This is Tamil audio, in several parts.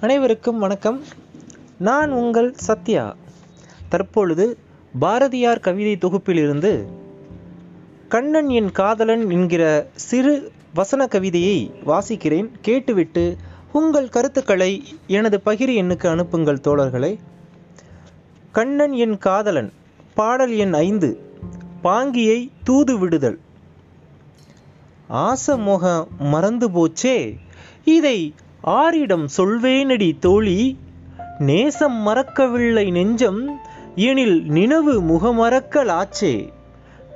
அனைவருக்கும் வணக்கம். நான் உங்கள் சத்யா. தற்பொழுது பாரதியார் கவிதை தொகுப்பிலிருந்து கண்ணன் என் காதலன் என்கிற சிறு வசன கவிதையை வாசிக்கிறேன். கேட்டுவிட்டு உங்கள் கருத்துக்களை எனது பகிர் எண்ணுக்கு அனுப்புங்கள் தோழர்களே. கண்ணன் என் காதலன் பாடல் எண் ஐந்து பாங்கியை தூது விடுதல். ஆசமோக மறந்து போச்சே இதை ஆரிடம் சொல்வேனடி தோழி நேசம் மறக்கவில்லை நெஞ்சம் எனில் நினவு முகமறக்கலாச்சே.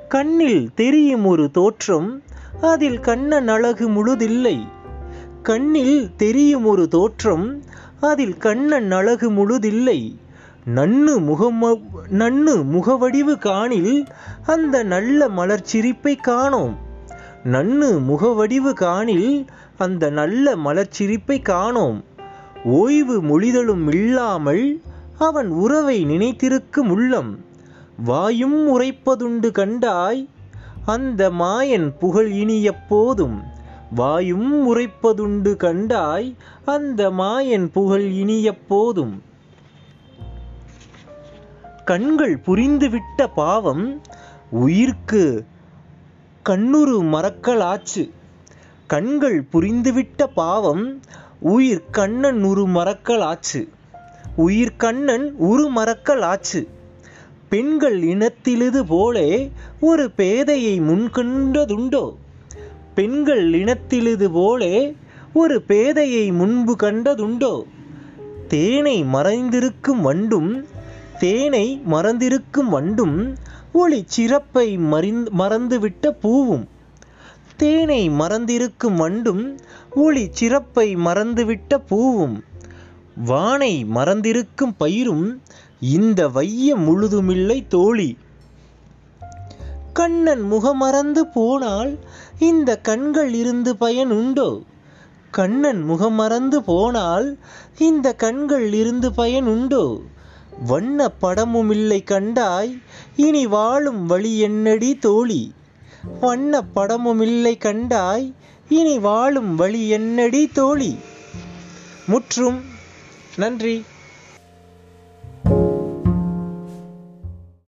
கண்ணில் தெரியும் ஒரு தோற்றம் அதில் கண்ணன் அழகு முழுதில்லை. கண்ணில் தெரியும் ஒரு தோற்றம் அதில் கண்ணன் அழகு முழுதில்லை. நன்னு முகம நன்னு முகவடிவு காணில் அந்த நல்ல மலர்ச்சிரிப்பை காணோம். நன்னு முகவடிவு காணில் அந்த நல்ல மலர்ச்சிரிப்பை காணோம். ஓய்வு மொழிதலும் இல்லாமல் அவன் உறவை நினைத்திருக்கும் உள்ளம். வாயும் உரைப்பதுண்டு கண்டாய் அந்த மாயன் புகழ் இனிய போதும். வாயும் உரைப்பதுண்டு கண்டாய் அந்த மாயன் புகழ் இனிய போதும். கண்கள் புரிந்துவிட்ட பாவம் உயிர்க்கு கண்ணுரு மறக்கலாச்சு. கண்கள் புரிந்துவிட்ட பாவம் உயிர் கண்ணன் உரு மறக்கலாச்சு. உயிர் கண்ணன் உரு மறக்கலாச்சு. பெண்கள் இனத்திலிது போலே ஒரு பேதையை முன்கண்டதுண்டோ பெண்கள் இனத்திலிது போலே ஒரு பேதையை முன்பு கண்டதுண்டோ? தேனை மறைந்திருக்கும் வண்டும் தேனை மறந்திருக்கும் வண்டும் ஒளி சிறப்பை மறிந்து மறந்துவிட்ட பூவும் தேனை மறந்திருக்கும் வண்டும் ஒளி சிறப்பை மறந்துவிட்ட பூவும் வானை மறந்திருக்கும் பயிரும் இந்த வைய முழுதுமில்லை தோழி. கண்ணன் முகமறந்து போனால் இந்த கண்கள் இருந்து பயன் உண்டோ? கண்ணன் முகமறந்து போனால் இந்த கண்கள் இருந்து பயனுண்டோ வண்ண வண்ண படமுமில்லை கண்டாய் இனி வாழும் வழி என்னடி தோழி? வண்ண படமும் இல்லை கண்டாய் இனி வாழும் வழி என்னடி தோழி? முற்றும் நன்றி.